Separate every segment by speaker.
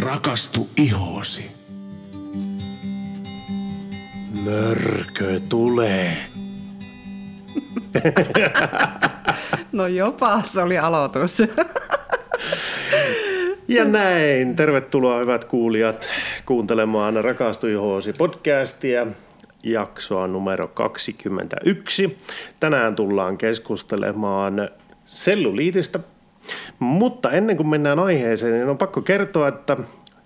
Speaker 1: rakastu ihoosi.
Speaker 2: Mörkö tulee.
Speaker 3: No jopa se oli aloitus.
Speaker 2: Ja näin, tervetuloa hyvät kuulijat kuuntelemaan Rakastu ihoosi podcastia jaksoa numero 21. Tänään tullaan keskustelemaan selluliitistä, mutta ennen kuin mennään aiheeseen, niin on pakko kertoa, että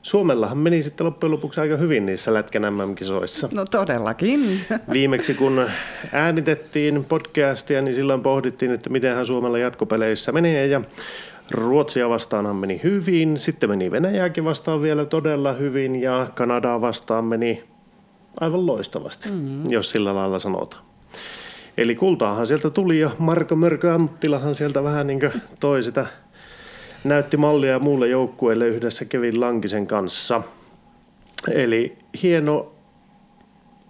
Speaker 2: Suomellahan meni sitten loppujen lopuksi aika hyvin niissä Lätkän MM-kisoissa.
Speaker 3: No todellakin.
Speaker 2: Viimeksi kun äänitettiin podcastia, niin silloin pohdittiin, että mitenhän Suomella jatkopeleissä menee ja Ruotsia vastaanhan meni hyvin, sitten meni Venäjääkin vastaan vielä todella hyvin ja Kanadaa vastaan meni aivan loistavasti, mm-hmm. jos sillä lailla sanotaan. Eli kultaahan sieltä tuli ja Marko Mörkö Anttilahan sieltä vähän niin kuin toi sitä, näytti mallia muulle joukkueelle yhdessä Kevin Lankisen kanssa. Eli hieno,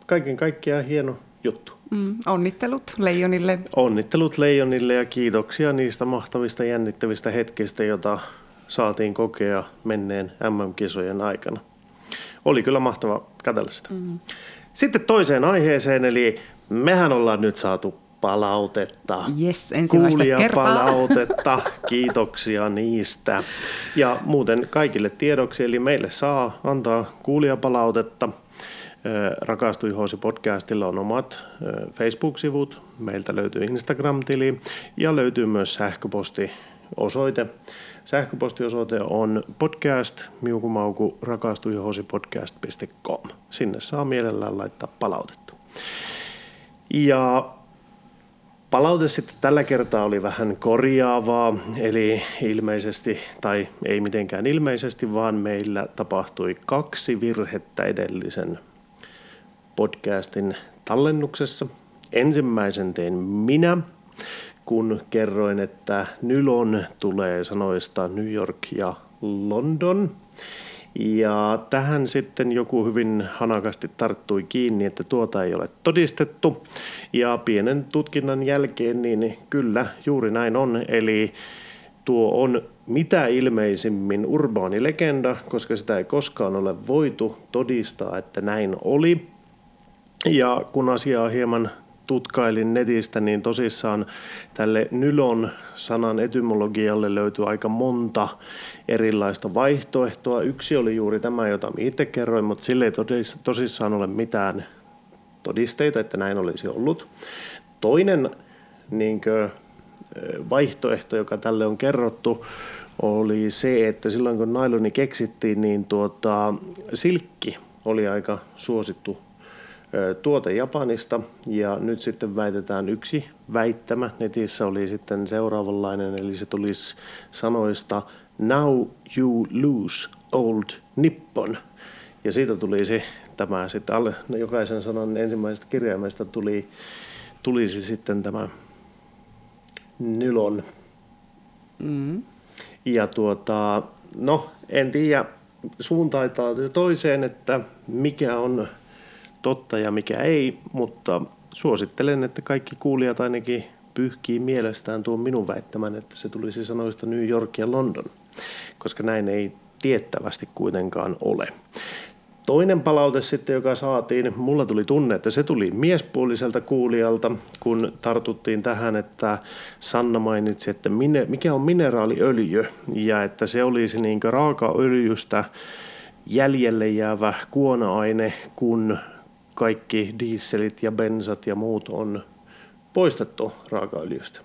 Speaker 2: kaiken kaikkiaan hieno juttu.
Speaker 3: Mm, onnittelut Leijonille.
Speaker 2: Onnittelut Leijonille ja kiitoksia niistä mahtavista jännittävistä hetkistä, joita saatiin kokea menneen MM-kisojen aikana. Oli kyllä mahtava katsella sitä. Mm. Sitten toiseen aiheeseen, eli mehän ollaan nyt saatu palautetta.
Speaker 3: Yes, ensimmäistä kertaa.
Speaker 2: palautetta. Kiitoksia niistä. Ja muuten kaikille tiedoksi, eli meille saa antaa kuulijapalautetta. Rakastu Ihoosi podcastilla on omat Facebook-sivut, meiltä löytyy Instagram-tili ja löytyy myös sähköpostiosoite. Sähköpostiosoite on podcast miukumauku rakastuihosipodcast.com. Sinne saa mielellään laittaa palautetta. Ja Palaute sitten tällä kertaa oli vähän korjaavaa, eli ilmeisesti, tai ei mitenkään ilmeisesti, vaan meillä tapahtui kaksi virhettä edellisen podcastin tallennuksessa. Ensimmäisen tein minä, kun kerroin, että Nylon tulee sanoista New York ja London. Ja tähän sitten joku hyvin hanakasti tarttui kiinni, että tuota ei ole todistettu. Ja pienen tutkinnan jälkeen, niin kyllä, juuri näin on. Eli tuo on mitä ilmeisimmin urbaani legenda, koska sitä ei koskaan ole voitu todistaa, että näin oli. Ja kun asiaa hieman tutkailin netistä, niin tosissaan tälle nylon sanan etymologialle löytyy aika monta erilaista vaihtoehtoa. Yksi oli juuri tämä, jota itse kerroin, mutta sille ei tosissaan ole mitään todisteita, että näin olisi ollut. Toinen niin kuin, vaihtoehto, joka tälle on kerrottu, oli se, että silloin kun nailoni keksittiin, niin tuota, silkki oli aika suosittu tuote Japanista ja nyt sitten väitetään yksi väittämä. Netissä oli sitten seuraavanlainen, eli se tulisi sanoista Now you lose old Nippon. Ja siitä tuli se tämä sitten alle, no jokaisen sanan ensimmäisestä kirjaimesta tuli, tulisi sitten tämä nylon. Mm. Ja tuota, no en tiedä, suuntaitaa toiseen, että mikä on totta ja mikä ei, mutta suosittelen, että kaikki kuulijat ainakin pyyhkii mielestään tuon minun väittämän, että se tulisi sanoista New York ja London, koska näin ei tiettävästi kuitenkaan ole. Toinen palaute sitten, joka saatiin, mulla tuli tunne, että se tuli miespuoliselta kuulijalta, kun tartuttiin tähän, että Sanna mainitsi, että mikä on mineraaliöljy ja että se olisi niin raakaöljystä jäljelle jäävä kuona-aine, kun kaikki dieselit ja bensat ja muut on poistettu raakaöljystä.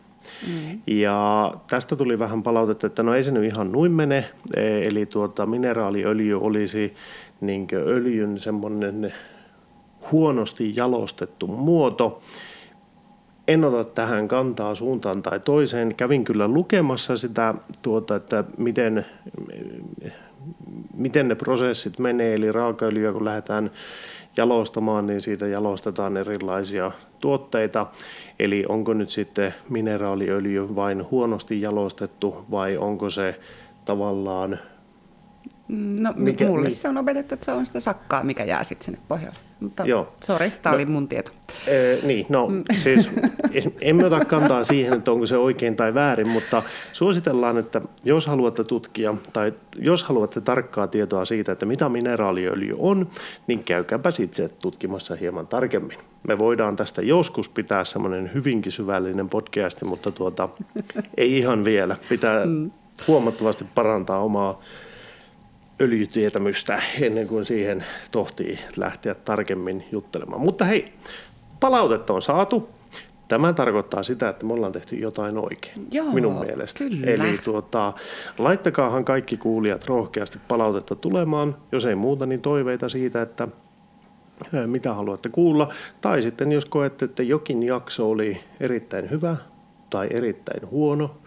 Speaker 2: Mm. Ja tästä tuli vähän palautetta, että no ei se nyt ihan noin mene, e, eli tuota, mineraaliöljy olisi niin öljyn semmoinen huonosti jalostettu muoto. En ota tähän kantaa suuntaan tai toiseen. Kävin kyllä lukemassa sitä, tuota, että miten, miten ne prosessit menee, eli raakaöljyä kun lähdetään jalostamaan, niin siitä jalostetaan erilaisia tuotteita. Eli onko nyt sitten mineraaliöljy vain huonosti jalostettu vai onko se tavallaan
Speaker 3: No mikä, mulle niin. se on opetettu, että se on sitä sakkaa, mikä jää sitten sinne pohjalle. Mutta Joo. sori, tämä no, oli mun tieto.
Speaker 2: Ee, niin, no mm. siis emme ota kantaa siihen, että onko se oikein tai väärin, mutta suositellaan, että jos haluatte tutkia tai jos haluatte tarkkaa tietoa siitä, että mitä mineraaliöljy on, niin käykääpä itse tutkimassa hieman tarkemmin. Me voidaan tästä joskus pitää semmoinen hyvinkin syvällinen podcast, mutta tuota, ei ihan vielä. Pitää mm. huomattavasti parantaa omaa öljytietämystä ennen kuin siihen tohtii lähteä tarkemmin juttelemaan. Mutta hei, palautetta on saatu. Tämä tarkoittaa sitä, että me ollaan tehty jotain oikein,
Speaker 3: Joo,
Speaker 2: minun mielestä.
Speaker 3: Kyllä.
Speaker 2: Eli tuota, laittakaahan kaikki kuulijat rohkeasti palautetta tulemaan. Jos ei muuta, niin toiveita siitä, että mitä haluatte kuulla. Tai sitten jos koette, että jokin jakso oli erittäin hyvä tai erittäin huono,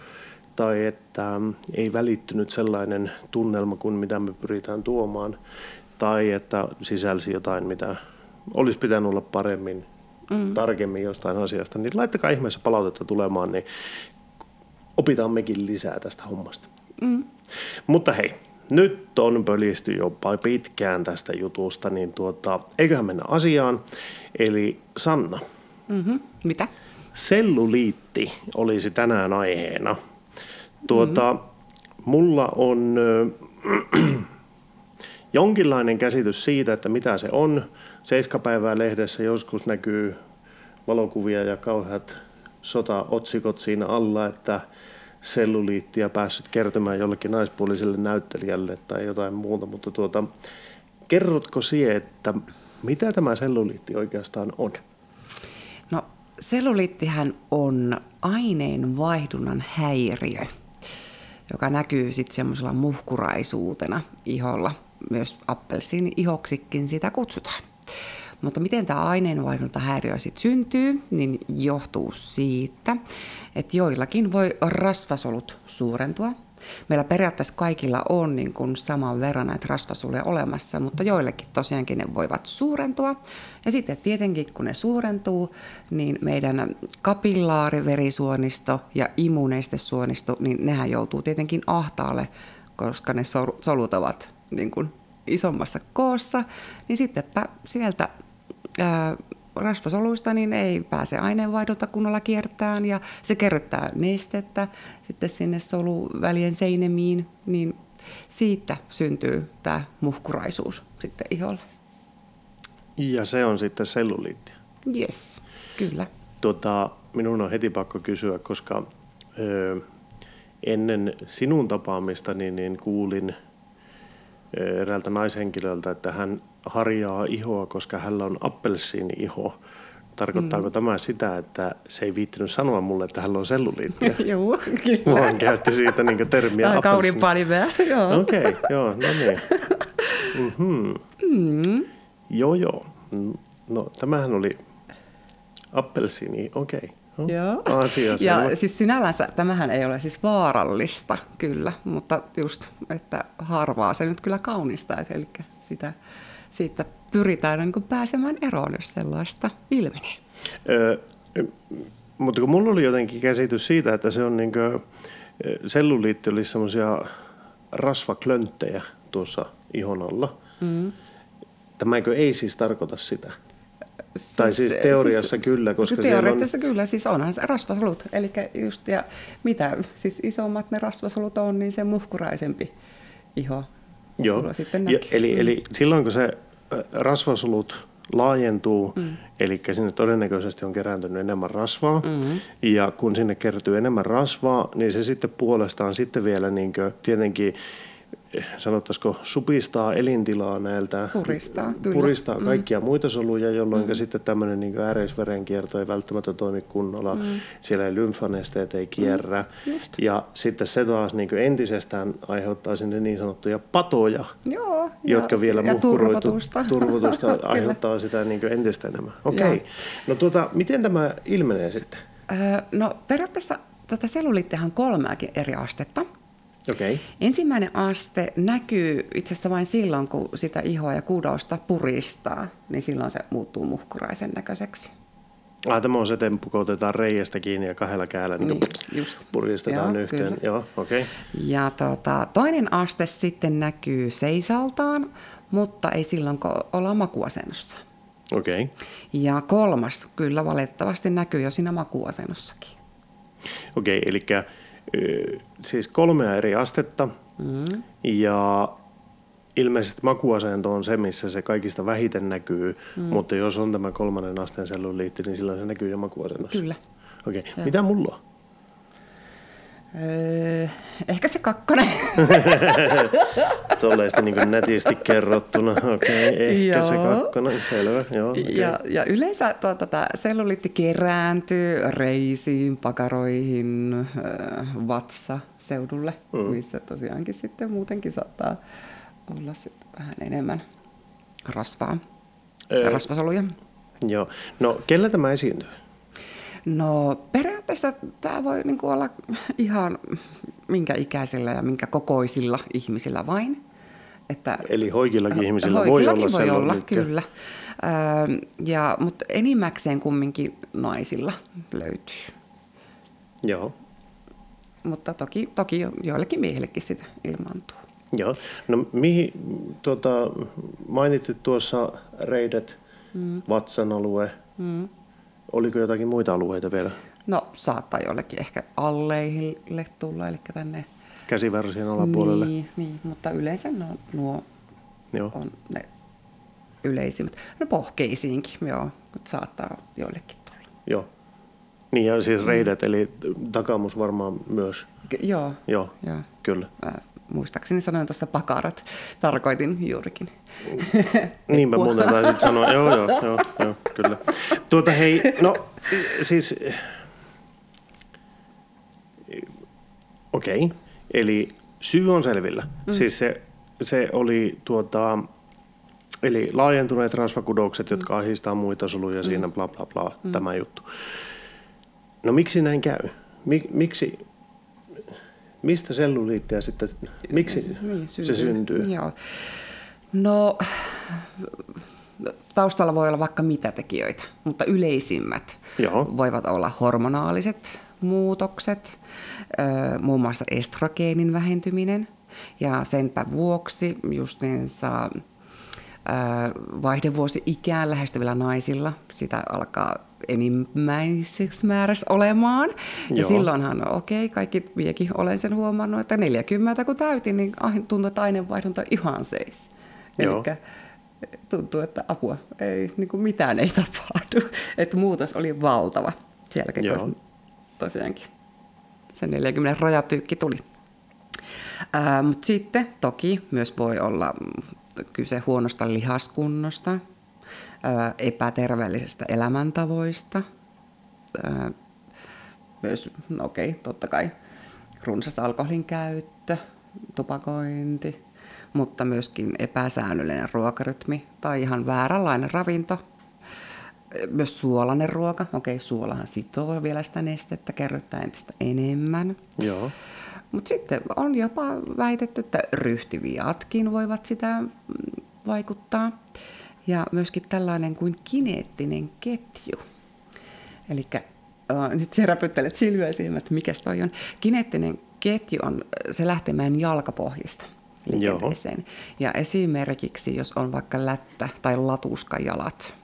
Speaker 2: tai että ei välittynyt sellainen tunnelma kuin mitä me pyritään tuomaan, tai että sisälsi jotain, mitä olisi pitänyt olla paremmin, mm. tarkemmin jostain asiasta, niin laittakaa ihmeessä palautetta tulemaan, niin opitaan mekin lisää tästä hommasta. Mm. Mutta hei, nyt on pölisty jopa pitkään tästä jutusta, niin tuota, eiköhän mennä asiaan. Eli Sanna.
Speaker 3: Mm-hmm. Mitä?
Speaker 2: Selluliitti olisi tänään aiheena. Tuota, mm-hmm. Mulla on äh, jonkinlainen käsitys siitä, että mitä se on. Seiskapäivää lehdessä joskus näkyy valokuvia ja kauheat sota-otsikot siinä alla, että selluliittia päässyt kertomään jollekin naispuoliselle näyttelijälle tai jotain muuta, mutta tuota, kerrotko sie, että mitä tämä selluliitti oikeastaan on?
Speaker 3: No selluliittihän on aineenvaihdunnan häiriö joka näkyy sitten semmoisella muhkuraisuutena iholla. Myös appelsiini ihoksikin sitä kutsutaan. Mutta miten tämä aineenvaihdunta sitten syntyy, niin johtuu siitä, että joillakin voi rasvasolut suurentua Meillä periaatteessa kaikilla on niin kuin saman verran näitä rasvasoluja olemassa, mutta joillekin tosiaankin ne voivat suurentua. Ja sitten tietenkin kun ne suurentuu, niin meidän kapillaariverisuonisto ja immuneistesuonisto, niin nehän joutuu tietenkin ahtaalle, koska ne solut ovat niin kuin isommassa koossa, niin sittenpä sieltä ää, rasvasoluista niin ei pääse aineenvaihdolta kunnolla kiertään ja se kerryttää nestettä sitten sinne soluvälien seinemiin, niin siitä syntyy tämä muhkuraisuus sitten iholle.
Speaker 2: Ja se on sitten selluliittia?
Speaker 3: Yes, kyllä.
Speaker 2: Tota, minun on heti pakko kysyä, koska ö, ennen sinun tapaamista niin, niin kuulin eräältä naishenkilöltä, että hän harjaa ihoa, koska hänellä on appelsiini-iho. Tarkoittaako mm. tämä sitä, että se ei viittinyt sanoa mulle, että hänellä on selluliittiä?
Speaker 3: joo, kyllä.
Speaker 2: Vaan käytti siitä niin termiä
Speaker 3: kauniimpaa nimeä, joo.
Speaker 2: Okei, okay, joo, no niin. Mm-hmm. Mm. Joo, joo. No, tämähän oli appelsiini, okei. Okay.
Speaker 3: Joo. Asia, ja siis sinällänsä tämähän ei ole siis vaarallista kyllä, mutta just, että harvaa se nyt kyllä kaunistaa, eli sitä, siitä pyritään niin pääsemään eroon, jos sellaista ilmenee. Öö,
Speaker 2: mutta kun mulla oli jotenkin käsitys siitä, että se on niin kuin, selluliitti olisi semmoisia rasvaklönttejä tuossa ihon alla. Mm. Tämäkö ei siis tarkoita sitä? Siis, tai siis teoriassa siis, kyllä, koska
Speaker 3: Teoriassa
Speaker 2: on...
Speaker 3: kyllä, siis onhan se rasvasolut. Eli just, ja mitä siis isommat ne rasvasolut on, niin se muhkuraisempi iho
Speaker 2: Joo. sitten näkyy. Ja, eli, mm. eli silloin kun se rasvasolut laajentuu, mm. eli sinne todennäköisesti on kerääntynyt enemmän rasvaa, mm-hmm. ja kun sinne kertyy enemmän rasvaa, niin se sitten puolestaan sitten vielä niin tietenkin sanottaisiko supistaa elintilaa näiltä.
Speaker 3: Puristaa, kyllä.
Speaker 2: Puristaa mm. kaikkia mm. muita soluja, jolloin mm. sitten tämmöinen niin äreisverenkierto ei välttämättä toimi kunnolla. Mm. Siellä ei lymfanesteet ei kierrä. Mm. Ja sitten se taas niin entisestään aiheuttaa sinne niin sanottuja patoja,
Speaker 3: Joo,
Speaker 2: jotka
Speaker 3: ja,
Speaker 2: vielä
Speaker 3: ja turvotusta,
Speaker 2: turvotusta aiheuttaa sitä niin entistä enemmän. Okei. Okay. No tuota, miten tämä ilmenee sitten?
Speaker 3: Öö, no periaatteessa tätä selluliittiä on kolmeakin eri astetta.
Speaker 2: Okay.
Speaker 3: Ensimmäinen aste näkyy itse asiassa vain silloin, kun sitä ihoa ja kudousta puristaa, niin silloin se muuttuu muhkuraisen näköiseksi.
Speaker 2: Ah, tämä on se temppu, kun otetaan reiästä kiinni ja kahdella kädellä niin
Speaker 3: Niin, just.
Speaker 2: puristetaan
Speaker 3: Joo,
Speaker 2: yhteen.
Speaker 3: kyllä.
Speaker 2: Joo. Okay.
Speaker 3: Ja tota, toinen aste sitten näkyy seisaltaan, mutta ei silloin, kun ollaan makuasennossa.
Speaker 2: Okei. Okay.
Speaker 3: Ja kolmas kyllä valitettavasti näkyy jo siinä makuasennossakin.
Speaker 2: Okei, eli siis kolmea eri astetta mm. ja ilmeisesti makuasento on se, missä se kaikista vähiten näkyy, mm. mutta jos on tämä kolmannen asteen selluliitti, niin silloin se näkyy jo makuasennossa.
Speaker 3: Kyllä.
Speaker 2: Okei, mitä mulla on?
Speaker 3: Öö, ehkä se kakkonen.
Speaker 2: Tolleesti niin netisti kerrottuna. Okei, ehkä se
Speaker 3: Joo.
Speaker 2: kakkonen, selvä. Joo, okay.
Speaker 3: ja, ja yleensä tuota, tämä selluliitti kerääntyy reisiin, pakaroihin, öö, vatsaseudulle, mm. missä tosiaankin sitten muutenkin saattaa olla sitten vähän enemmän rasvaa,
Speaker 2: Öö.
Speaker 3: rasvasoluja.
Speaker 2: Joo. No, kellä tämä esiintyy?
Speaker 3: No periaatteessa tämä voi niinku olla ihan minkä ikäisillä ja minkä kokoisilla ihmisillä vain. Että
Speaker 2: Eli hoikillakin ihmisillä voi
Speaker 3: Hoikillakin
Speaker 2: olla
Speaker 3: voi olla, kyllä. Öö, ja, mutta enimmäkseen kumminkin naisilla löytyy.
Speaker 2: Joo.
Speaker 3: Mutta toki, toki jo- joillekin miehillekin sitä ilmaantuu.
Speaker 2: Joo. No mihin, tuota, mainitsit tuossa reidet, mm. vatsan alue. Mm. Oliko jotakin muita alueita vielä?
Speaker 3: No saattaa jollekin ehkä alleihille tulla, eli tänne.
Speaker 2: Käsivarsien alapuolelle?
Speaker 3: Niin, niin, mutta yleensä nuo, nuo
Speaker 2: Joo.
Speaker 3: on ne yleisimmät. No pohkeisiinkin, joo, saattaa joillekin tulla.
Speaker 2: Joo. Niin ja siis reidet, eli takamus varmaan myös.
Speaker 3: K- joo,
Speaker 2: Joo,
Speaker 3: joo.
Speaker 2: kyllä.
Speaker 3: Mä muistaakseni sanoin tuossa pakarat, tarkoitin juurikin.
Speaker 2: Niinpä
Speaker 3: Peppua.
Speaker 2: muuten taisit sanoa. Joo, joo, joo, joo, kyllä. Tuota hei, no siis... Okei, okay. eli syy on selvillä. Mm. Siis se, se oli tuota, eli laajentuneet rasvakudokset, jotka ahistaa muita soluja siinä, bla bla bla, mm. tämä juttu. No miksi näin käy? Mik, miksi, mistä selluliittiä sitten, miksi
Speaker 3: Niin,
Speaker 2: se syntyy?
Speaker 3: Joo. No, taustalla voi olla vaikka mitä tekijöitä, mutta yleisimmät
Speaker 2: Joo.
Speaker 3: voivat olla hormonaaliset muutokset, muun muassa estrogeenin vähentyminen. Ja senpä vuoksi justiinsa ö, vaihdevuosi-ikään lähestyvillä naisilla sitä alkaa enimmäiseksi määrässä olemaan. Ja
Speaker 2: Joo.
Speaker 3: silloinhan, okei, okay, kaikki miekin olen sen huomannut, että 40 kun täytin, niin tuntuu, että aineenvaihdunta ihan seis.
Speaker 2: Joo.
Speaker 3: Eli tuntuu, että apua, ei, niin kuin mitään ei tapahdu. Että muutos oli valtava jälkeen,
Speaker 2: Joo.
Speaker 3: kun tosiaankin se 40 rajapyykki tuli. Mutta sitten toki myös voi olla kyse huonosta lihaskunnosta, epäterveellisistä elämäntavoista, myös, no okei, totta kai runsas alkoholin käyttö, tupakointi, mutta myöskin epäsäännöllinen ruokarytmi tai ihan vääränlainen ravinto. Myös suolainen ruoka. Okei, suolahan sitoo vielä sitä nestettä, kerryttää entistä enemmän.
Speaker 2: Joo.
Speaker 3: Mutta sitten on jopa väitetty, että ryhtiviatkin voivat sitä mm, vaikuttaa. Ja myöskin tällainen kuin kineettinen ketju. Eli nyt sä räpyttelet silmiä silmät, että mikä toi on. Kineettinen ketju on, se lähtee meidän jalkapohjista liikenteeseen. Ja esimerkiksi, jos on vaikka lättä tai latuskajalat,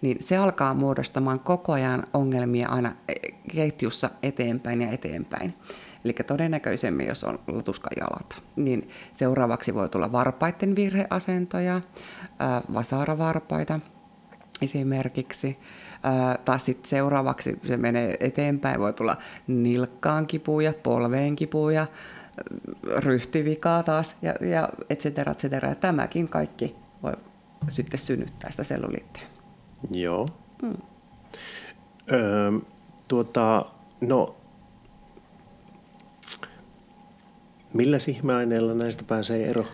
Speaker 3: niin se alkaa muodostamaan koko ajan ongelmia aina eh, ketjussa eteenpäin ja eteenpäin. Eli todennäköisemmin, jos on latuskajalat, niin seuraavaksi voi tulla varpaiden virheasentoja, vasaravarpaita esimerkiksi. Taas sitten seuraavaksi se menee eteenpäin, voi tulla nilkkaan kipuja, polveen kipuja, ryhtivikaa taas ja, ja et cetera, et cetera. Ja tämäkin kaikki voi sitten synnyttää sitä selluliittiä.
Speaker 2: Joo. Mm. Öö, tuota, no, millä ihmeaineella näistä pääsee ero?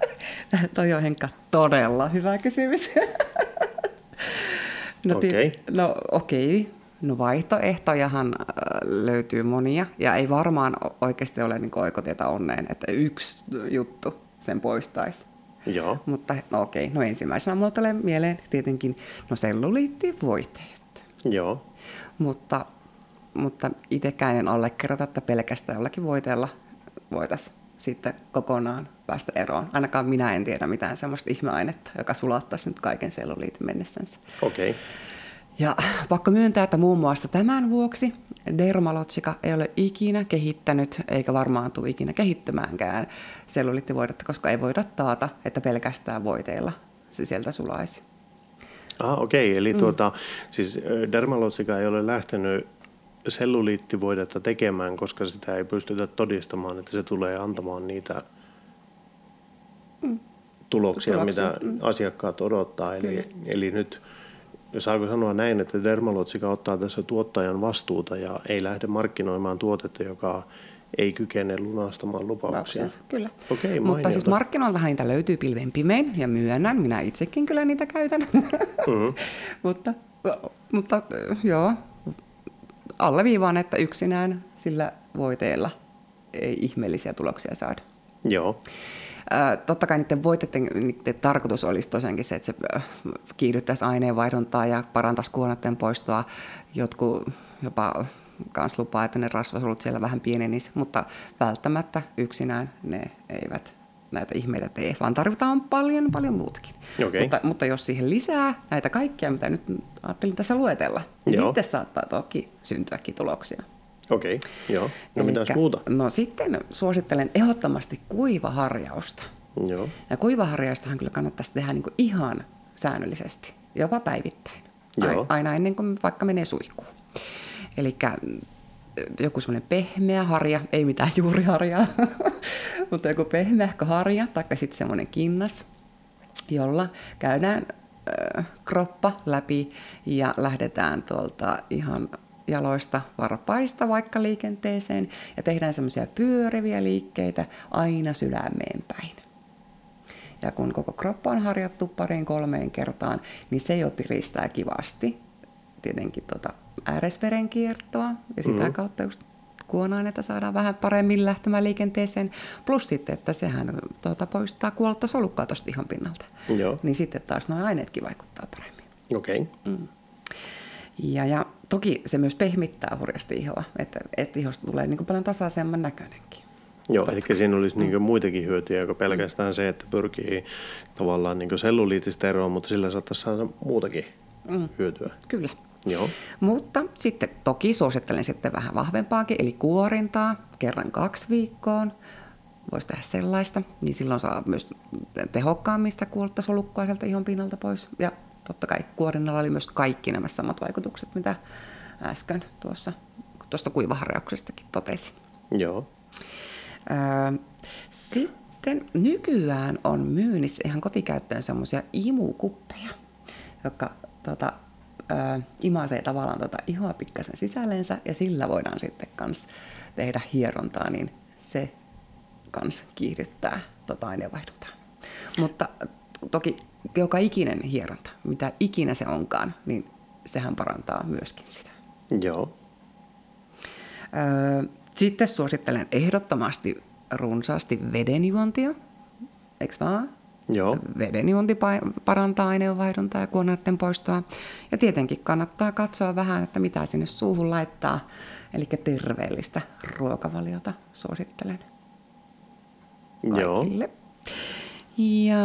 Speaker 3: Toi on Henkka todella hyvä kysymys. no, ti-
Speaker 2: Okei.
Speaker 3: no okei. No vaihtoehtojahan äh, löytyy monia ja ei varmaan oikeasti ole niin oikotietä onneen, että yksi juttu sen poistaisi.
Speaker 2: Joo.
Speaker 3: Mutta no okei, no ensimmäisenä mulla tulee mieleen tietenkin no selluliittivoiteet.
Speaker 2: Joo.
Speaker 3: Mutta, mutta itsekään en allekirjoita, että pelkästään jollakin voiteella voitaisiin sitten kokonaan päästä eroon. Ainakaan minä en tiedä mitään semmoista ihmeainetta, joka sulattaisi nyt kaiken selluliitin mennessänsä.
Speaker 2: Okei. Okay.
Speaker 3: Ja pakko myöntää, että muun muassa tämän vuoksi Dermalotsika ei ole ikinä kehittänyt, eikä varmaan tule ikinä kehittymäänkään selluliittivoidetta, koska ei voida taata, että pelkästään voiteilla se sieltä sulaisi.
Speaker 2: Ah, okei. Okay. Eli mm. tuota, siis Dermalotsika ei ole lähtenyt selluliittivoidetta tekemään, koska sitä ei pystytä todistamaan, että se tulee antamaan niitä mm. tuloksia, tuloksia, mitä mm. asiakkaat odottaa. Eli, eli nyt saako sanoa näin, että Dermalotsika ottaa tässä tuottajan vastuuta ja ei lähde markkinoimaan tuotetta, joka ei kykene lunastamaan lupauksia.
Speaker 3: Kyllä.
Speaker 2: Okei,
Speaker 3: Mutta siis markkinoiltahan niitä löytyy pilven pimein ja myönnän, minä itsekin kyllä niitä käytän. Mm-hmm. mutta, mutta joo, alleviivaan, että yksinään sillä voiteella ei ihmeellisiä tuloksia saada.
Speaker 2: Joo.
Speaker 3: Totta kai niiden voiteiden niiden tarkoitus olisi tosiaankin se, että se kiihdyttäisi aineenvaihduntaa ja parantaisi kuonoiden poistoa. Jotkut jopa kans lupaa, että ne rasvasolut siellä vähän pienenis, mutta välttämättä yksinään ne eivät näitä ihmeitä tee, vaan tarvitaan paljon, paljon muutakin.
Speaker 2: Okay.
Speaker 3: Mutta, mutta jos siihen lisää näitä kaikkia, mitä nyt ajattelin tässä luetella, niin Joo. sitten saattaa toki syntyäkin tuloksia.
Speaker 2: Okei, okay. joo. No mitäs muuta?
Speaker 3: No sitten suosittelen ehdottomasti kuivaharjausta.
Speaker 2: Joo.
Speaker 3: Ja kuivaharjaustahan kyllä kannattaisi tehdä niin kuin ihan säännöllisesti, jopa päivittäin. Joo. Aina ennen kuin vaikka menee suihkuun. Eli joku semmoinen pehmeä harja, ei mitään juuriharjaa, mutta joku pehmeähkö harja, tai sitten semmoinen kinnas, jolla käydään äh, kroppa läpi ja lähdetään tuolta ihan jaloista varpaista vaikka liikenteeseen ja tehdään semmoisia pyöriviä liikkeitä aina sydämeen päin. Ja kun koko kroppa on harjattu pariin kolmeen kertaan, niin se jo piristää kivasti tietenkin tuota ääresverenkiertoa ja sitä mm. kautta just kuonainetta saadaan vähän paremmin lähtemään liikenteeseen. Plus sitten, että sehän tuota, poistaa kuollutta solukkaa tuosta ihon pinnalta.
Speaker 2: Joo.
Speaker 3: Niin sitten taas nuo aineetkin vaikuttaa paremmin.
Speaker 2: Okei. Okay. Mm.
Speaker 3: Ja, ja toki se myös pehmittää hurjasti ihoa, että, että ihosta tulee niin paljon tasaisemman näköinenkin.
Speaker 2: Joo, eli siinä olisi niin mm. muitakin hyötyjä, joka pelkästään mm. se, että pyrkii tavallaan niin selluliitista eroon, mutta sillä saattaisi saada muutakin mm. hyötyä.
Speaker 3: Kyllä.
Speaker 2: Joo.
Speaker 3: Mutta sitten toki suosittelen sitten vähän vahvempaakin, eli kuorintaa kerran kaksi viikkoon. Voisi tehdä sellaista, niin silloin saa myös tehokkaammin sitä kuollutta solukkoa sieltä ihon pinnalta pois. Ja totta kai kuorinnalla oli myös kaikki nämä samat vaikutukset, mitä äsken tuossa tuosta kuivaharjauksestakin totesin.
Speaker 2: Joo.
Speaker 3: Öö, sitten nykyään on myynnissä ihan kotikäyttöön semmoisia imukuppeja, jotka tota, ö, imaisee tavallaan tota ihoa pikkasen sisällensä ja sillä voidaan sitten kans tehdä hierontaa, niin se kans kiihdyttää tota aineenvaihduntaa. Mutta toki joka ikinen hieronta, mitä ikinä se onkaan, niin sehän parantaa myöskin sitä.
Speaker 2: Joo.
Speaker 3: Öö, sitten suosittelen ehdottomasti runsaasti vedenjuontia, eikö vaan?
Speaker 2: Joo.
Speaker 3: Vedenjuonti parantaa aineenvaihduntaa ja kuonoiden poistoa. Ja tietenkin kannattaa katsoa vähän, että mitä sinne suuhun laittaa. Eli terveellistä ruokavaliota suosittelen kaikille. Joo. Ja,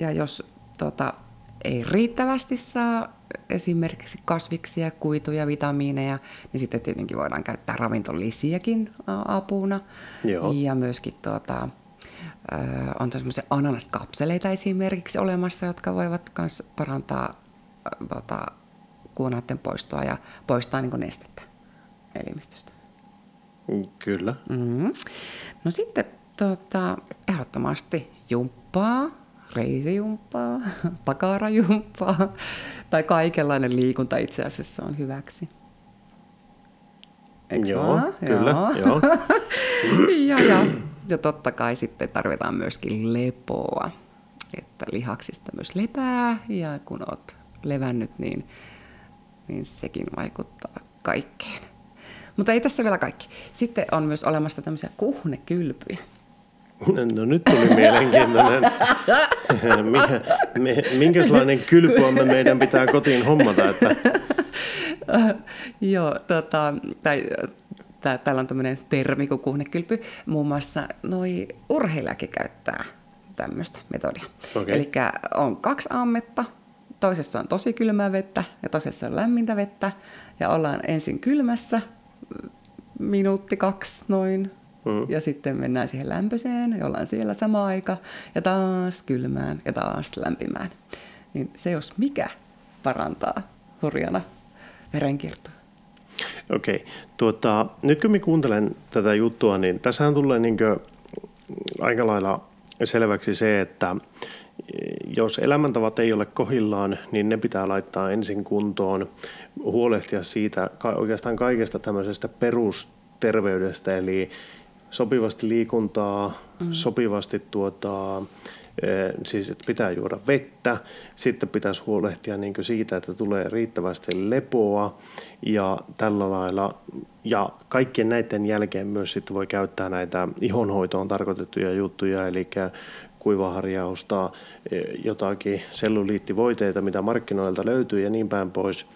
Speaker 3: ja jos tota, ei riittävästi saa esimerkiksi kasviksia, kuituja, vitamiineja, niin sitten tietenkin voidaan käyttää ravintolisiäkin apuna.
Speaker 2: Joo.
Speaker 3: Ja myöskin tuota, on semmoisia ananaskapseleita esimerkiksi olemassa, jotka voivat myös parantaa tota, kuonaiden poistoa ja poistaa niin nestettä elimistöstä.
Speaker 2: Kyllä.
Speaker 3: Mm-hmm. No sitten tota, ehdottomasti jumppaa, reisijumppaa, pakarajumppaa tai kaikenlainen liikunta itse asiassa on hyväksi.
Speaker 2: Eikö joo, vaan? kyllä. Joo. joo.
Speaker 3: ja, ja ja totta kai sitten tarvitaan myöskin lepoa, että lihaksista myös lepää ja kun oot levännyt, niin, niin sekin vaikuttaa kaikkeen. Mutta ei tässä vielä kaikki. Sitten on myös olemassa tämmöisiä kuhnekylpyjä.
Speaker 2: No nyt tuli mielenkiintoinen. Minkälainen kylpy on meidän pitää kotiin hommata, että
Speaker 3: Joo, tota, tai tää, täällä on tämmöinen termi kuin kuhnekylpy. Muun muassa noi urheilijakin käyttää tämmöistä metodia.
Speaker 2: Okei.
Speaker 3: Eli on kaksi ammetta, toisessa on tosi kylmää vettä ja toisessa on lämmintä vettä. Ja ollaan ensin kylmässä, minuutti kaksi noin,
Speaker 2: Mm.
Speaker 3: ja sitten mennään siihen lämpöiseen, ja ollaan siellä sama aika, ja taas kylmään ja taas lämpimään. Niin se jos mikä parantaa hurjana verenkiertoa.
Speaker 2: Okei. Tuota, nyt kun mä kuuntelen tätä juttua, niin tässähän tulee niin aika lailla selväksi se, että jos elämäntavat ei ole kohillaan, niin ne pitää laittaa ensin kuntoon, huolehtia siitä oikeastaan kaikesta tämmöisestä perusterveydestä, eli sopivasti liikuntaa, mm. sopivasti tuota, eh, siis että pitää juoda vettä, sitten pitäisi huolehtia niin siitä, että tulee riittävästi lepoa ja tällä lailla. Ja kaikkien näiden jälkeen myös sitten voi käyttää näitä ihonhoitoon tarkoitettuja juttuja, eli kuivaharjausta, eh, jotakin selluliittivoiteita, mitä markkinoilta löytyy ja niin päin pois.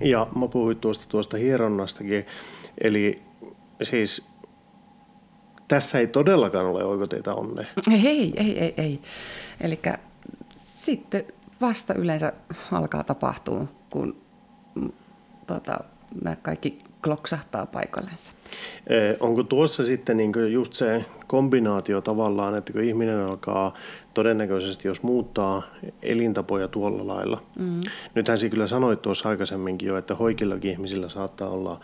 Speaker 2: Ja mä puhuin tuosta, tuosta hieronnastakin, eli siis tässä ei todellakaan ole oikoteita onneen.
Speaker 3: Ei, ei, ei, ei. Eli sitten vasta yleensä alkaa tapahtua, kun mm, tota, nämä kaikki kloksahtaa paikallensa.
Speaker 2: Onko tuossa sitten niin just se kombinaatio tavallaan, että kun ihminen alkaa todennäköisesti, jos muuttaa elintapoja tuolla lailla. Mm. Nythän sinä kyllä sanoit tuossa aikaisemminkin jo, että hoikillakin ihmisillä saattaa olla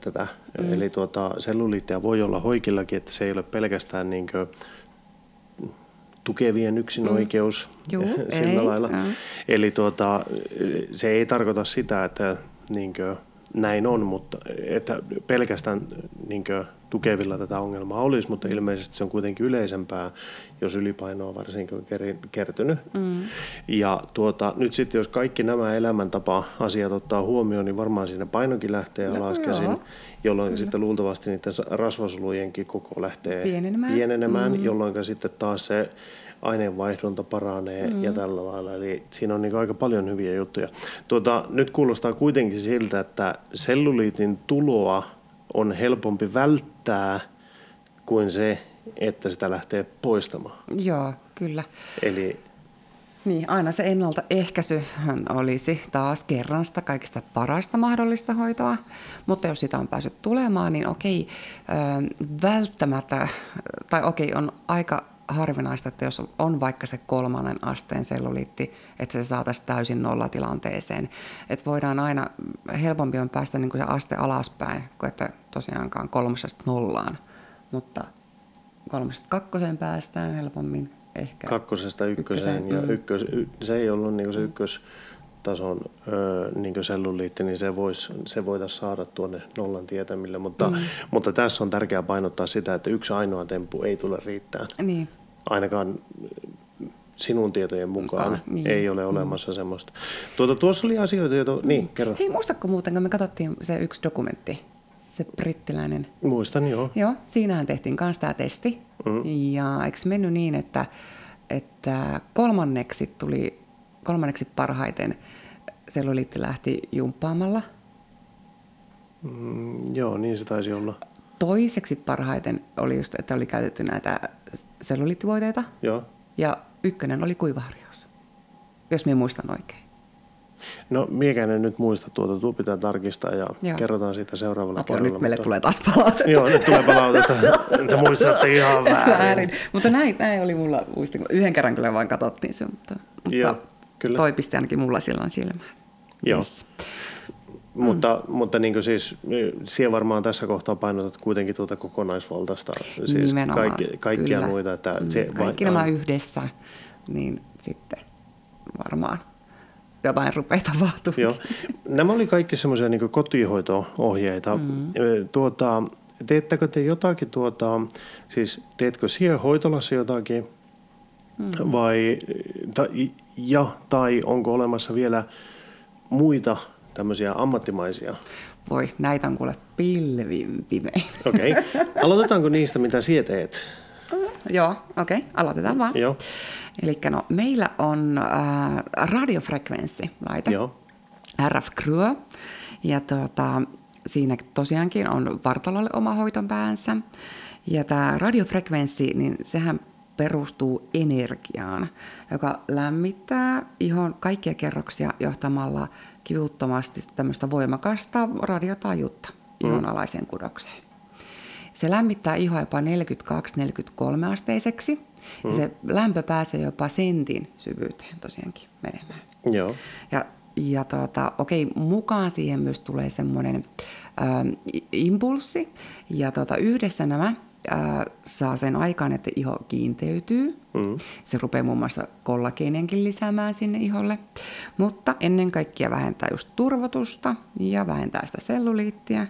Speaker 2: tätä, mm. eli tuota, selluliitteja voi olla hoikillakin, että se ei ole pelkästään niin tukevien yksinoikeus
Speaker 3: Mm. Juu,
Speaker 2: sillä
Speaker 3: ei,
Speaker 2: lailla.
Speaker 3: joo.
Speaker 2: Eli tuota, se ei tarkoita sitä, että niinkö, näin on, mutta että pelkästään niinkö, tukevilla tätä ongelmaa olisi, mutta ilmeisesti se on kuitenkin yleisempää, jos ylipainoa varsinkin on kertynyt. Mm. Ja tuota, nyt sitten jos kaikki nämä elämäntapa-asiat ottaa huomioon, niin varmaan siinä painokin lähtee
Speaker 3: No,
Speaker 2: alas käsin,
Speaker 3: joo.
Speaker 2: jolloin Kyllä. sitten luultavasti niiden rasvasolujenkin koko lähtee
Speaker 3: Pienenemään.
Speaker 2: pienenemään mm. jolloin sitten taas se aineenvaihdunta paranee mm. ja tällä lailla. Eli siinä on niin aika paljon hyviä juttuja. Tuota, nyt kuulostaa kuitenkin siltä, että selluliitin tuloa on helpompi välttää kuin se, että sitä lähtee poistamaan.
Speaker 3: Joo, kyllä.
Speaker 2: Eli
Speaker 3: Niin, aina se ennaltaehkäisyhän olisi taas kerran sitä kaikista parasta mahdollista hoitoa, mutta jos sitä on päässyt tulemaan, niin okei, välttämättä, tai okei, on aika harvinaista, että jos on vaikka se kolmannen asteen selluliitti, että se saataisiin täysin nollatilanteeseen. Että voidaan aina, helpompi on päästä niin kuin se aste alaspäin, kuin että tosiaankaan kolmosesta nollaan, mutta kolmosesta kakkoseen päästään helpommin ehkä.
Speaker 2: kakkosesta ykköseen,
Speaker 3: Ykköseen,
Speaker 2: ja
Speaker 3: mm.
Speaker 2: ykkös, y, se ei ollut niin se ykköstason ö, niin selluliitti, niin se, vois, se voitaisiin saada tuonne nollan tietämille. Mutta, mm. mutta tässä on tärkeää painottaa sitä, että yksi ainoa temppu ei tule riittää.
Speaker 3: Niin,
Speaker 2: Ainakaan sinun tietojen mukaan
Speaker 3: Mukaan, niin.
Speaker 2: ei ole olemassa semmoista. Tuota, tuossa oli asioita, joita... Niin, kerro.
Speaker 3: Hei, muistatko muuten, kun me katsottiin se yksi dokumentti, se brittiläinen.
Speaker 2: Muistan, joo.
Speaker 3: Joo, siinähän tehtiin myös tämä testi. Mm. Ja eikö mennyt niin, että, että kolmanneksi tuli, kolmanneksi parhaiten selluliitti lähti jumppaamalla.
Speaker 2: Mm, joo, niin se taisi olla.
Speaker 3: Toiseksi parhaiten oli just, että oli käytetty näitä selluliittivoiteita.
Speaker 2: Joo.
Speaker 3: Ja ykkönen oli kuivaharjaus, jos minä muistan oikein.
Speaker 2: No, miekään en nyt muista tuota, tuo pitää tarkistaa ja
Speaker 3: Joo.
Speaker 2: kerrotaan siitä seuraavalla
Speaker 3: Apua,
Speaker 2: kerralla.
Speaker 3: nyt meille
Speaker 2: mutta-
Speaker 3: tulee taas palautetta.
Speaker 2: Joo, nyt tulee palautetta. Te muistatte ihan väärin.
Speaker 3: väärin. Mutta näin, näin oli mulla muistin. Yhden kerran kyllä vain katsottiin se, mutta, mutta
Speaker 2: Joo, kyllä.
Speaker 3: toi pisti ainakin mulla silloin silmään.
Speaker 2: Joo.
Speaker 3: Yes.
Speaker 2: Mutta, mutta niin siis, siellä varmaan tässä kohtaa painotat kuitenkin tuota kokonaisvaltaista, siis
Speaker 3: Nimenomaan,
Speaker 2: kaikki, kaikkia
Speaker 3: kyllä.
Speaker 2: muita. Että
Speaker 3: Mm,
Speaker 2: se
Speaker 3: Kaikki
Speaker 2: vai-
Speaker 3: nämä yhdessä, niin sitten varmaan jotain rupeaa tapahtumaan.
Speaker 2: Joo. Nämä oli kaikki semmoisia niin kotihoito-ohjeita. Mm. Tuota, teettekö te jotakin, tuota, siis teetkö siellä hoitolassa jotakin mm. vai, tai, ja, tai onko olemassa vielä muita tämmöisiä ammattimaisia?
Speaker 3: Voi, näitä on kuule pilvin pimein.
Speaker 2: Okei. Okay. Aloitetaanko niistä, mitä sinä teet?
Speaker 3: Joo, okei, okay, aloitetaan vaan.
Speaker 2: Joo.
Speaker 3: Eli no, meillä on äh, radiofrekvenssilaite.
Speaker 2: Joo.
Speaker 3: RF Crew. Ja tuota, siinä tosiaankin on vartalolle oma hoitopäänsä. Ja tämä radiofrekvenssi, niin sehän perustuu energiaan, joka lämmittää ihon kaikkia kerroksia johtamalla kivuttomasti tämmöistä voimakasta radiotaajuutta ihon alaiseen kudokseen. Se lämmittää ihoa jopa 42-43 asteiseksi mm. ja se lämpö pääsee jopa sentin syvyyteen tosiaankin menemään.
Speaker 2: Joo.
Speaker 3: Ja, ja tuota, okei, mukaan siihen myös tulee semmoinen äh, impulssi ja tuota, yhdessä nämä ää, saa sen aikaan, että iho kiinteytyy. Mm. Se rupeaa muun muassa kollageenienkin lisäämään sinne iholle. Mutta ennen kaikkea vähentää just turvotusta ja vähentää sitä selluliittiä.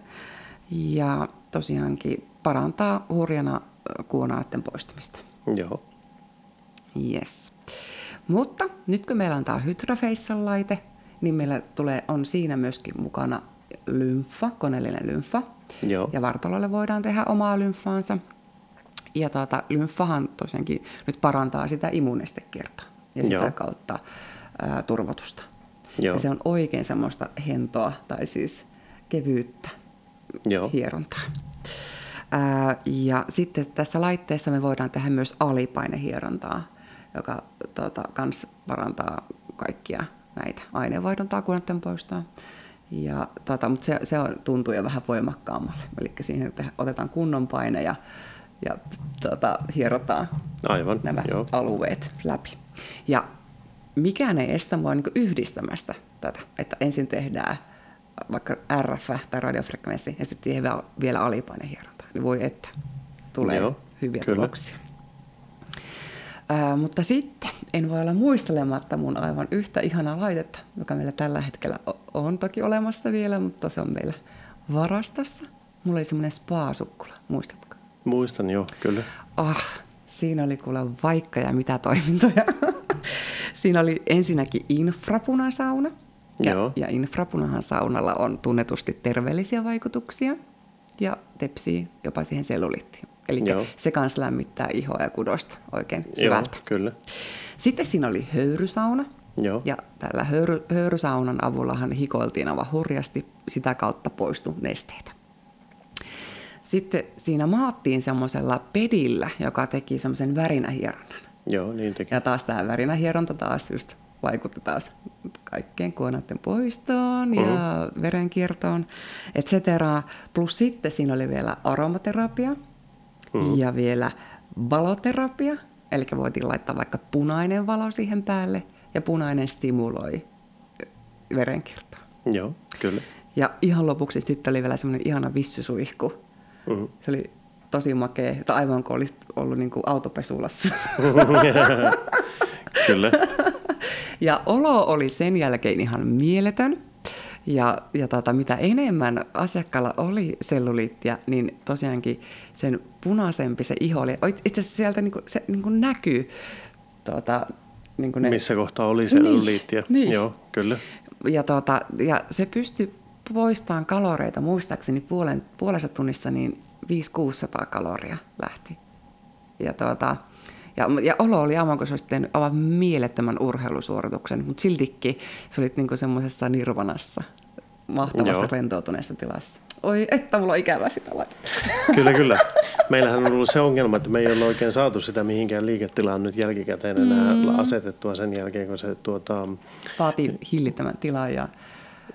Speaker 3: Ja tosiaankin parantaa hurjana kuonaiden poistumista.
Speaker 2: Joo.
Speaker 3: Yes. Mutta nyt kun meillä on tämä Hydrafacial laite, niin meillä tulee, on siinä myöskin mukana lymfa, koneellinen lymfa.
Speaker 2: Joo.
Speaker 3: Ja vartalolle voidaan tehdä omaa lymfaansa. Ja tuota, lymfahan tosiaankin nyt parantaa sitä immuunestekiertoa ja sitä
Speaker 2: Joo.
Speaker 3: kautta ää, turvotusta.
Speaker 2: Joo.
Speaker 3: Ja se on oikein semmoista hentoa tai siis kevyyttä
Speaker 2: Joo.
Speaker 3: hierontaa. Ja sitten tässä laitteessa me voidaan tehdä myös alipainehierontaa, joka tuota, kans parantaa kaikkia näitä aineenvaihduntaa, kuonnoiden poistoa. Ja, tuota, mutta se, se on, tuntuu jo vähän voimakkaammalle. Eli siihen te- otetaan kunnon paine ja, ja tuota, hierotaan
Speaker 2: Aivan,
Speaker 3: nämä
Speaker 2: joo.
Speaker 3: alueet läpi. Ja mikään ei estä mua niin yhdistämästä tätä, että ensin tehdään vaikka RF tai radiofrekvenssi ja sitten siihen vielä, vielä alipainehieronta. Niin voi että tulee
Speaker 2: Joo,
Speaker 3: hyviä
Speaker 2: kyllä.
Speaker 3: tuloksia. Ää, mutta sitten en voi olla muistelematta mun aivan yhtä ihanaa laitetta, joka meillä tällä hetkellä on toki olemassa vielä, mutta se on meillä varastossa. Mulla oli semmoinen spa-sukkula, muistatko?
Speaker 2: Muistan, joo, kyllä.
Speaker 3: Ah, siinä oli kuule vaikka ja mitä toimintoja. siinä oli ensinnäkin infrapunasauna. Ja,
Speaker 2: Joo.
Speaker 3: ja infrapunahan saunalla on tunnetusti terveellisiä vaikutuksia ja tepsii jopa siihen selluliittiin. Eli
Speaker 2: Joo.
Speaker 3: se kanssa lämmittää ihoa ja kudosta oikein syvältä.
Speaker 2: Joo, kyllä.
Speaker 3: Sitten siinä oli höyrysauna.
Speaker 2: Joo.
Speaker 3: Ja tällä höyry, höyrysaunan avullahan hikoiltiin aivan hurjasti, sitä kautta poistui nesteitä. Sitten siinä maattiin semmoisella pedillä, joka teki semmoisen värinähieronnan.
Speaker 2: Joo, niin teki.
Speaker 3: Ja taas tämä värinähieronta taas just vaikutti taas kaikkeen kuonaiden poistoon ja
Speaker 2: Mm-hmm.
Speaker 3: verenkiertoon, et cetera. Plus sitten siinä oli vielä aromaterapia
Speaker 2: Mm-hmm.
Speaker 3: ja vielä valoterapia. Eli voitiin laittaa vaikka punainen valo siihen päälle ja punainen stimuloi verenkiertoa.
Speaker 2: Joo, kyllä.
Speaker 3: Ja ihan lopuksi sitten oli vielä semmoinen ihana vissysuihku.
Speaker 2: Mm-hmm.
Speaker 3: Se oli tosi makea, että aivan kuin olisi ollut niin kuin autopesulassa.
Speaker 2: Kyllä.
Speaker 3: Ja olo oli sen jälkeen ihan mieletön. Ja, ja tota, mitä enemmän asiakkaalla oli selluliittia, niin tosiaankin sen punaisempi se iho oli. Itse asiassa sieltä niinku, se niinku näkyy tota, niinku ne,
Speaker 2: Missä kohtaa oli selluliittia.
Speaker 3: Niin, niin.
Speaker 2: Joo, kyllä.
Speaker 3: ja, tota, ja se pystyi poistamaan kaloreita, muistaakseni puolen, puolessa tunnissa niin 500-600 kaloria lähti. Ja, tota, ja, ja olo oli aivan kuin se olisi tehnyt aivan mielettömän urheilusuorituksen, mutta siltikin se oli niinku semmoisessa nirvanassa, mahtavassa
Speaker 2: Joo.
Speaker 3: rentoutuneessa tilassa. Oi, että mulla on ikävä sitä laittaa.
Speaker 2: Kyllä, kyllä. Meillähän on ollut se ongelma, että me ei ole oikein saatu sitä mihinkään liiketilaan nyt jälkikäteen enää mm. asetettua sen jälkeen, kun se tuota,
Speaker 3: Vaatii hillittömän tilan ja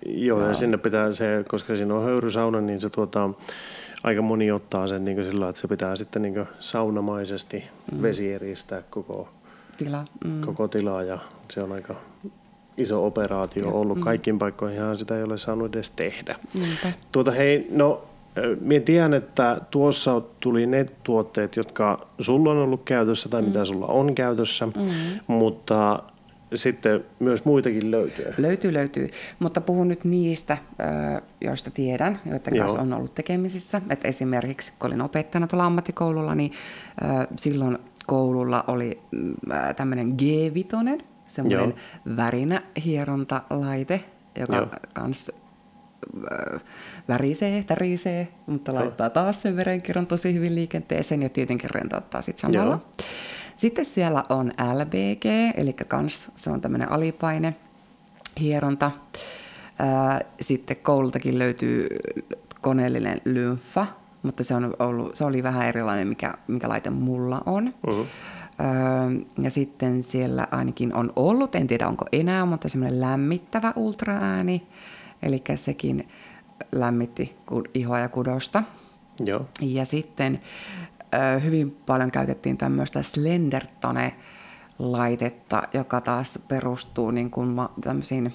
Speaker 2: Joo, ja sinne pitää se, koska siinä on höyrysauna, niin se tuota, aika moni ottaa sen niin sillä että se pitää sitten niin saunamaisesti mm. vesieristää koko,
Speaker 3: tila. Mm.
Speaker 2: koko tilaa ja se on aika iso operaatio ollut. Kaikkiin paikkoihin sitä ei ole saanut edes tehdä.
Speaker 3: Niinpä.
Speaker 2: Tuota hei, no minä tiedän, että tuossa tuli ne tuotteet, jotka sulla on ollut käytössä tai mm. mitä sulla on käytössä, mm. mutta sitten myös muitakin löytyy.
Speaker 3: Löytyy, löytyy. Mutta puhun nyt niistä, joista tiedän, joiden
Speaker 2: Joo.
Speaker 3: kanssa on ollut tekemisissä. Et esimerkiksi kun olin opettajana tuolla ammattikoululla, niin silloin koululla oli tämmöinen G-vitonen, semmoinen värinähierontalaite, joka
Speaker 2: Joo.
Speaker 3: kanssa ö, värisee, tärisee, mutta laittaa taas sen verenkierron tosi hyvin liikenteeseen ja tietenkin rentouttaa sitten samalla.
Speaker 2: Joo.
Speaker 3: Sitten siellä on LBG, eli kans se on tämmöinen alipaine hieronta. Sitten koulultakin löytyy koneellinen lymfa, mutta se, on ollut, se oli vähän erilainen, mikä, mikä laite mulla on. Uh-huh. Ja sitten siellä ainakin on ollut, en tiedä onko enää, mutta semmoinen lämmittävä ultraääni, eli sekin lämmitti ihoa ja kudosta.
Speaker 2: Joo.
Speaker 3: Ja sitten hyvin paljon käytettiin tämmöistä Slendertone-laitetta, joka taas perustuu niin kuin tämmöisiin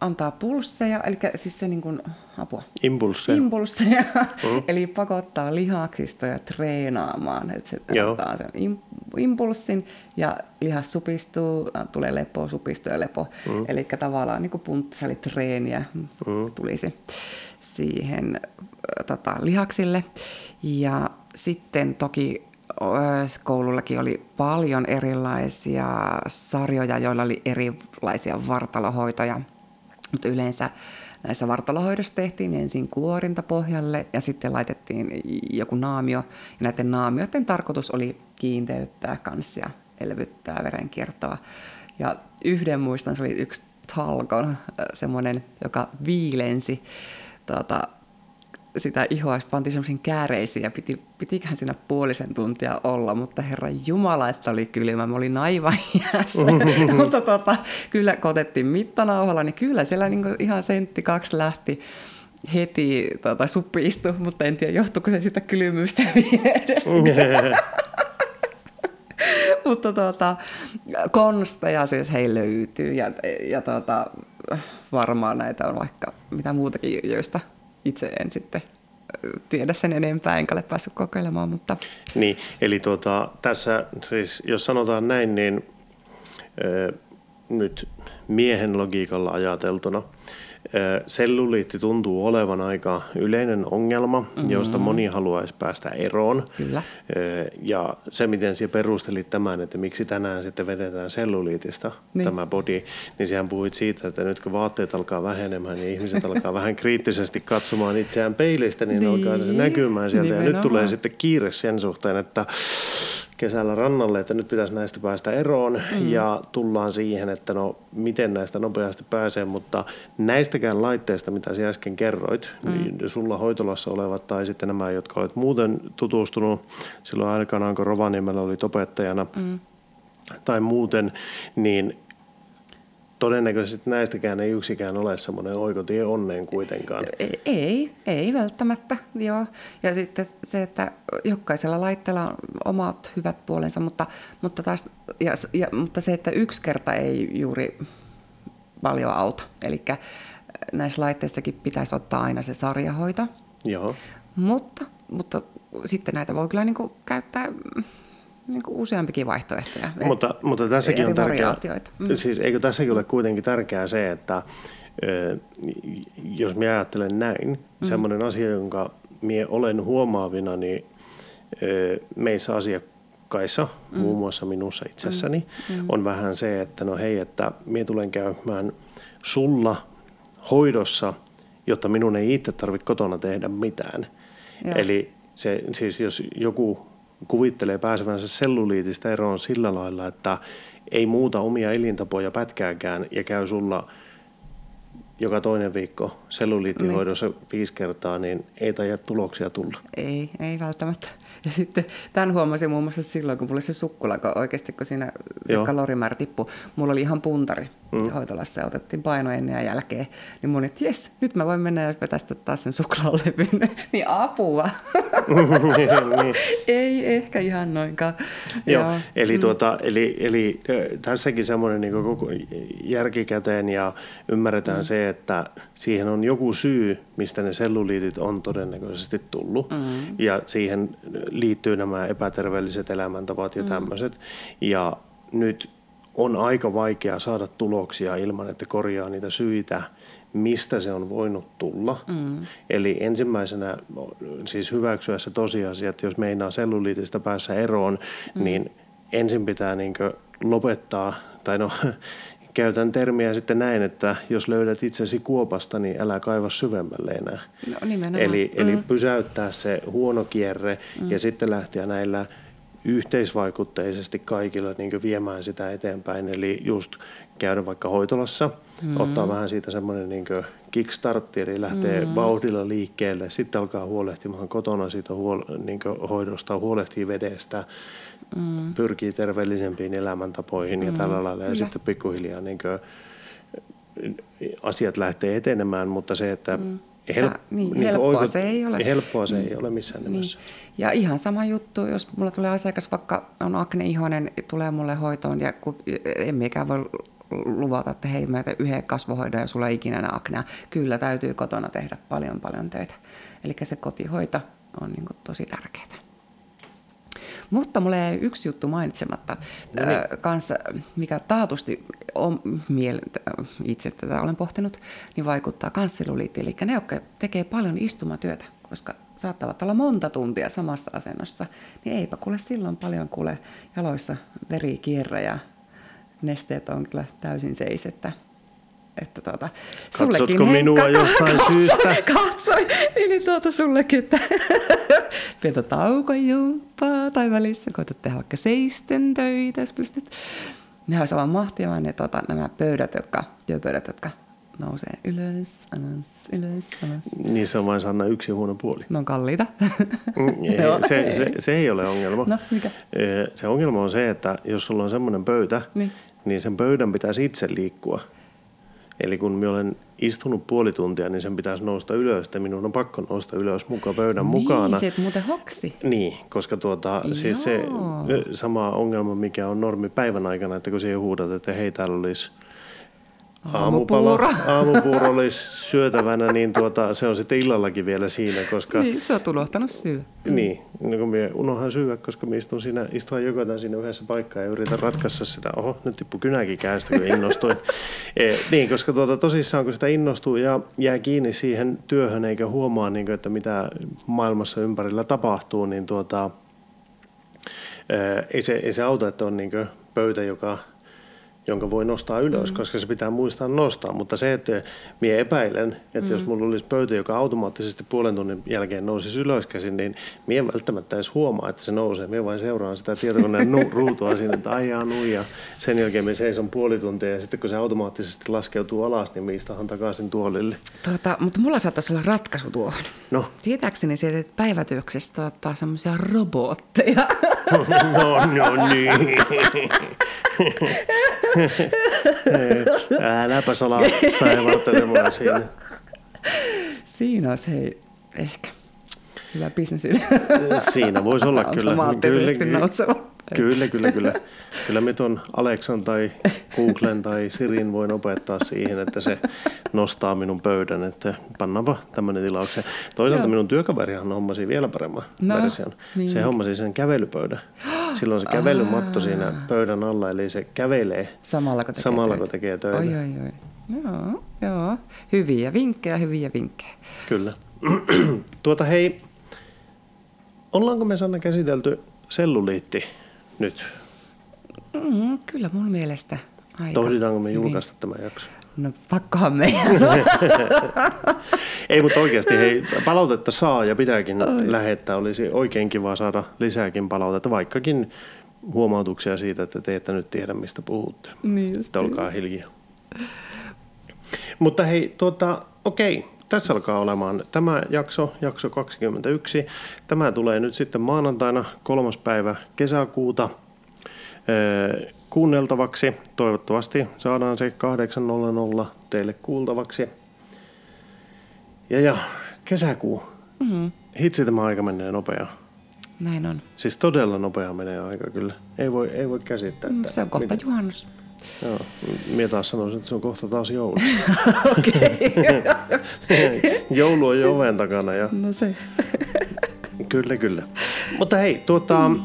Speaker 3: antaa pulsseja, eli siis se niin kuin, apua.
Speaker 2: Impulsseja.
Speaker 3: Impulsseja, mm. eli pakottaa lihaksistoja treenaamaan, että se Joo. antaa sen impulssin ja lihas supistuu, tulee lepo, supistuu ja lepo. Mm. Eli tavallaan niin kuin punttisalitreeniä mm. tulisi siihen tota, lihaksille. Ja sitten toki koulullakin oli paljon erilaisia sarjoja, joilla oli erilaisia vartalohoitoja – mutta yleensä näissä vartalohoidossa tehtiin ensin kuorinta pohjalle ja sitten laitettiin joku naamio. Ja näiden naamioiden tarkoitus oli kiinteyttää kanssa elvyttää verenkiertoa. Ja yhden muistan, se oli yksi talkon, semmoinen, joka viilensi tuota, sitä ihoa pantiin semmoisiin kääreisiin ja piti, pitiköhän siinä puolisen tuntia olla, mutta herra Jumala, että oli kylmä. Mä olin aivan jäässä. mutta tota, kyllä kun otettiin mittanauhalla, niin kyllä siellä niin ihan sentti kaksi lähti heti tota, supistu, mutta en tiedä johtuuko se sitä kylmyystä viedestä. mutta tuota, konsteja siis heille löytyy ja, ja tuota, varmaan näitä on vaikka mitä muutakin, joista itse en sitten tiedä sen enempää, enkä ole päässyt kokeilemaan. Mutta...
Speaker 2: Niin, eli tuota, tässä siis, jos sanotaan näin, niin ö, nyt miehen logiikalla ajateltuna – Selluliitti tuntuu olevan aika yleinen ongelma, mm-hmm. josta moni haluaisi päästä eroon.
Speaker 3: Kyllä.
Speaker 2: Ja se, miten sinä perustelit tämän, että miksi tänään sitten vedetään selluliitista niin. tämä body, niin sehän puhuit siitä, että nyt kun vaatteet alkaa vähenemään niin ihmiset alkaa vähän kriittisesti katsomaan itseään peilistä, niin, niin. alkaa se näkymään sieltä. Nimenomaan. Ja nyt tulee sitten kiire sen suhteen, että kesällä rannalle, että nyt pitäisi näistä päästä eroon mm. ja tullaan siihen, että no miten näistä nopeasti pääsee, mutta näistäkään laitteista, mitä sinä äsken kerroit, mm. niin sulla hoitolassa olevat tai sitten nämä, jotka olet muuten tutustunut silloin aikanaan, kun Rovaniemellä oli opettajana mm. tai muuten, niin todennäköisesti näistäkään ei yksikään ole semmoinen oikotie onneen kuitenkaan.
Speaker 3: Ei, ei välttämättä, joo. Ja sitten se, että jokaisella laitteella on omat hyvät puolensa, mutta, mutta, taas, ja, ja, mutta se, että yksi kerta ei juuri paljon auta. Eli näissä laitteissakin pitäisi ottaa aina se sarjahoito.
Speaker 2: Joo.
Speaker 3: Mutta, mutta sitten näitä voi kyllä niin käyttää niin kuin useampikin vaihtoehtoja.
Speaker 2: Mutta, mutta tässäkin on tärkeää, mm. siis eikö tässäkin ole kuitenkin tärkeää se, että jos minä ajattelen näin, mm. semmoinen asia, jonka minä olen huomaavina, niin meissä asiakkaissa, mm. muun muassa minussa itsessäni, mm. Mm. on vähän se, että no hei, että minä tulen käymään sulla hoidossa, jotta minun ei itse tarvitse kotona tehdä mitään. Joo. Eli se, siis jos joku kuvittelee pääsevänsä selluliitistä eroon sillä lailla, että ei muuta omia elintapoja pätkääkään ja käy sulla joka toinen viikko selluliittihoidossa niin. viisi kertaa, niin ei taida tuloksia tulla.
Speaker 3: Ei, ei välttämättä. Ja sitten tämän huomasin muun muassa silloin, kun mulla oli se sukkula, kun oikeasti kun siinä se Joo. kalorimäärä tippui. Mulla oli ihan puntari mm. hoitolassa ja otettiin paino ennen ja jälkeen. Niin mun että jes, nyt mä voin mennä ja vetästä taas sen suklaalevyn. niin apua. niin. ei ehkä ihan noinkaan.
Speaker 2: Joo, Joo. Eli, mm. tuota, eli, eli tässäkin semmoinen niin koko järkikäteen ja ymmärretään mm. se, että siihen on joku syy, mistä ne selluliitit on todennäköisesti tullut. Mm. Ja siihen liittyy nämä epäterveelliset elämäntavat ja mm. tämmöiset. Ja nyt on aika vaikea saada tuloksia ilman, että korjaa niitä syitä, mistä se on voinut tulla. Mm. Eli ensimmäisenä siis hyväksyä se tosiasia, että jos meinaa selluliitista päässä eroon, mm. niin ensin pitää niin lopettaa, tai no käytän termiä sitten näin, että jos löydät itsesi kuopasta, niin älä kaiva syvemmälle enää.
Speaker 3: No,
Speaker 2: eli, eli mm. pysäyttää se huono kierre mm. ja sitten lähteä näillä yhteisvaikutteisesti kaikilla niin viemään sitä eteenpäin. Eli just käydä vaikka hoitolassa, mm. ottaa vähän siitä semmoinen niin kickstart, eli lähtee mm. vauhdilla liikkeelle, sitten alkaa huolehtimaan kotona siitä huol- niin hoidosta, huolehtii vedestä, mm. pyrkii terveellisempiin elämäntapoihin mm. ja tällä lailla. Ja Kyllä. sitten pikkuhiljaa niin kuin, asiat lähtee etenemään, mutta se, että mm.
Speaker 3: Help, niin, niin helppoa oikot, se ei ole.
Speaker 2: Helppoa se niin. ei ole missään niin. nimessä. Niin.
Speaker 3: Ja ihan sama juttu, jos mulla tulee asiakas, vaikka on akneihoinen, tulee mulle hoitoon ja kun emmekään voi luvata, että hei, mä yhden kasvohoidon ja sulla ei ikinä aknea. Kyllä täytyy kotona tehdä paljon paljon töitä. Eli se kotihoito on niin tosi tärkeää. Mutta mulle jäi yksi juttu mainitsematta no niin. kanssa, mikä taatusti on miel- itse tätä olen pohtinut, niin vaikuttaa kansseluliittiin. Eli ne, jotka tekee paljon istumatyötä, koska saattavat olla monta tuntia samassa asennossa, niin eipä kuule silloin paljon kuule jaloissa veri kierrä ja nesteet on kyllä täysin seis, että että tuota,
Speaker 2: Katsotko minua hei, jostain katsoin, syystä?
Speaker 3: Katsoin, niin tuota sullekin, että pientä taukojumppaa tai välissä koetat tehdä vaikka seisten töitä, jos pystyt. Ne olisi aivan mahtavaa ne tuota, nämä pöydät, jotka, työpöydät, jotka nousee ylös, alas, ylös, alas.
Speaker 2: Niin se on vain Sanna yksi huono puoli.
Speaker 3: Ne on kalliita.
Speaker 2: Mm, ei, se, se, se ei ole ongelma.
Speaker 3: No, mikä?
Speaker 2: Se ongelma on se, että jos sulla on semmoinen pöytä, niin, niin sen pöydän pitäisi itse liikkua. Eli kun minä olen istunut puoli tuntia, niin sen pitäisi nousta ylös, että minun on pakko nousta ylös mukaan pöydän
Speaker 3: niin,
Speaker 2: mukana.
Speaker 3: Niin, se muuten hoksi.
Speaker 2: Niin, koska tuota, siis se sama ongelma, mikä on normi päivän aikana, että kun siihen huudat, että hei, täällä olisi –
Speaker 3: Aamupuuro.
Speaker 2: aamupuuro olisi syötävänä, niin tuota, se on sitten illallakin vielä siinä, koska...
Speaker 3: Niin, se on unohtanut syödä.
Speaker 2: Niin, niin kun minä unohan syödä, koska minä istun siinä, istun joko siinä yhdessä paikkaa ja yritän ratkaista sitä. Oho, nyt tippu kynäkin käestä, kun innostuin. e, niin, koska tuota, tosissaan kun sitä innostuu ja jää kiinni siihen työhön eikä huomaa, niin kuin, että mitä maailmassa ympärillä tapahtuu, niin tuota, e, ei, se, ei se auta, että on niin pöytä, joka jonka voi nostaa ylös, mm. koska se pitää muistaa nostaa. Mutta se, että minä epäilen, että mm. jos mulla olisi pöytä, joka automaattisesti puolen tunnin jälkeen nousisi ylöskäsin, niin minä en välttämättä edes huomaa, että se nousee. Minä vain seuraan sitä tietokoneen nu- ruutua siinä, että ajaa nuija. Sen jälkeen minä seison puoli tuntia ja sitten kun se automaattisesti laskeutuu alas, niin mistahan takaisin tuolille.
Speaker 3: Tota, mutta mulla saattaisi olla ratkaisu tuohon.
Speaker 2: No.
Speaker 3: Tietääkseni se, että päivätyöksestä ottaa semmoisia robotteja.
Speaker 2: no, no niin. Äläpä salaa saivartelemaan siinä.
Speaker 3: Siinä olisi hei, ehkä hyvä bisnes.
Speaker 2: Siinä voisi olla kyllä.
Speaker 3: Kyllä, nouseva.
Speaker 2: Kyllä, kyllä, kyllä. Kyllä me tuon Alexan tai Googlen tai Sirin voin opettaa siihen, että se nostaa minun pöydän, että pannaanpa tämmöinen tilauksen. Toisaalta Joo. minun työkaverihan hommasi vielä paremman no, version. Niin. Se hommasi sen kävelypöydän. Silloin se kävelymatto siinä pöydän alla, eli se kävelee
Speaker 3: samalla kun tekee,
Speaker 2: samalla,
Speaker 3: töitä.
Speaker 2: Kun tekee töitä.
Speaker 3: Oi, oi, oi. Joo, joo. Hyviä vinkkejä, hyviä vinkkejä.
Speaker 2: Kyllä. tuota hei, ollaanko me Sanna käsitelty selluliitti nyt?
Speaker 3: Mm, kyllä mun mielestä aika
Speaker 2: Tohditaanko me julkaista tämä jakso?
Speaker 3: No pakkohan meidän.
Speaker 2: Ei, mutta oikeasti hei, palautetta saa ja pitääkin Oi. lähettää. Olisi oikein kiva saada lisääkin palautetta, vaikkakin huomautuksia siitä, että te ette nyt tiedä, mistä puhutte.
Speaker 3: Niin just
Speaker 2: olkaa hiljaa. Mutta hei, tuota, okei. Tässä alkaa olemaan tämä jakso, jakso 21. Tämä tulee nyt sitten maanantaina kolmas päivä kesäkuuta kuunneltavaksi. Toivottavasti saadaan se 8.00 teille kuultavaksi. Ja, ja kesäkuu. Mm-hmm. Hitsi tämä aika menee nopeaa.
Speaker 3: Näin on.
Speaker 2: Siis todella nopea menee aika kyllä. Ei voi, ei voi käsittää. Mm,
Speaker 3: se on kohta mitä... juhannus.
Speaker 2: Joo, minä taas sanoisin, että se on kohta taas joulu.
Speaker 3: Okei.
Speaker 2: joulu on jo oven takana. Ja...
Speaker 3: No se.
Speaker 2: kyllä, kyllä. Mutta hei, tuota, mm.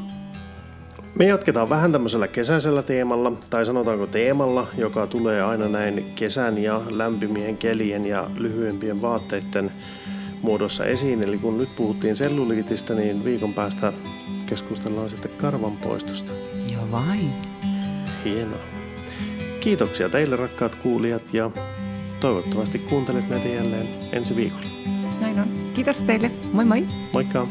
Speaker 2: Me jatketaan vähän tämmöisellä kesäisellä teemalla, tai sanotaanko teemalla, joka tulee aina näin kesän ja lämpimien kelien ja lyhyempien vaatteiden muodossa esiin. Eli kun nyt puhuttiin selluliitistä, niin viikon päästä keskustellaan sitten karvan poistosta.
Speaker 3: Joo vain.
Speaker 2: Hienoa. Kiitoksia teille rakkaat kuulijat ja toivottavasti kuuntelet meitä jälleen ensi viikolla.
Speaker 3: Näin on. Kiitos teille. Moi moi.
Speaker 2: Moikka.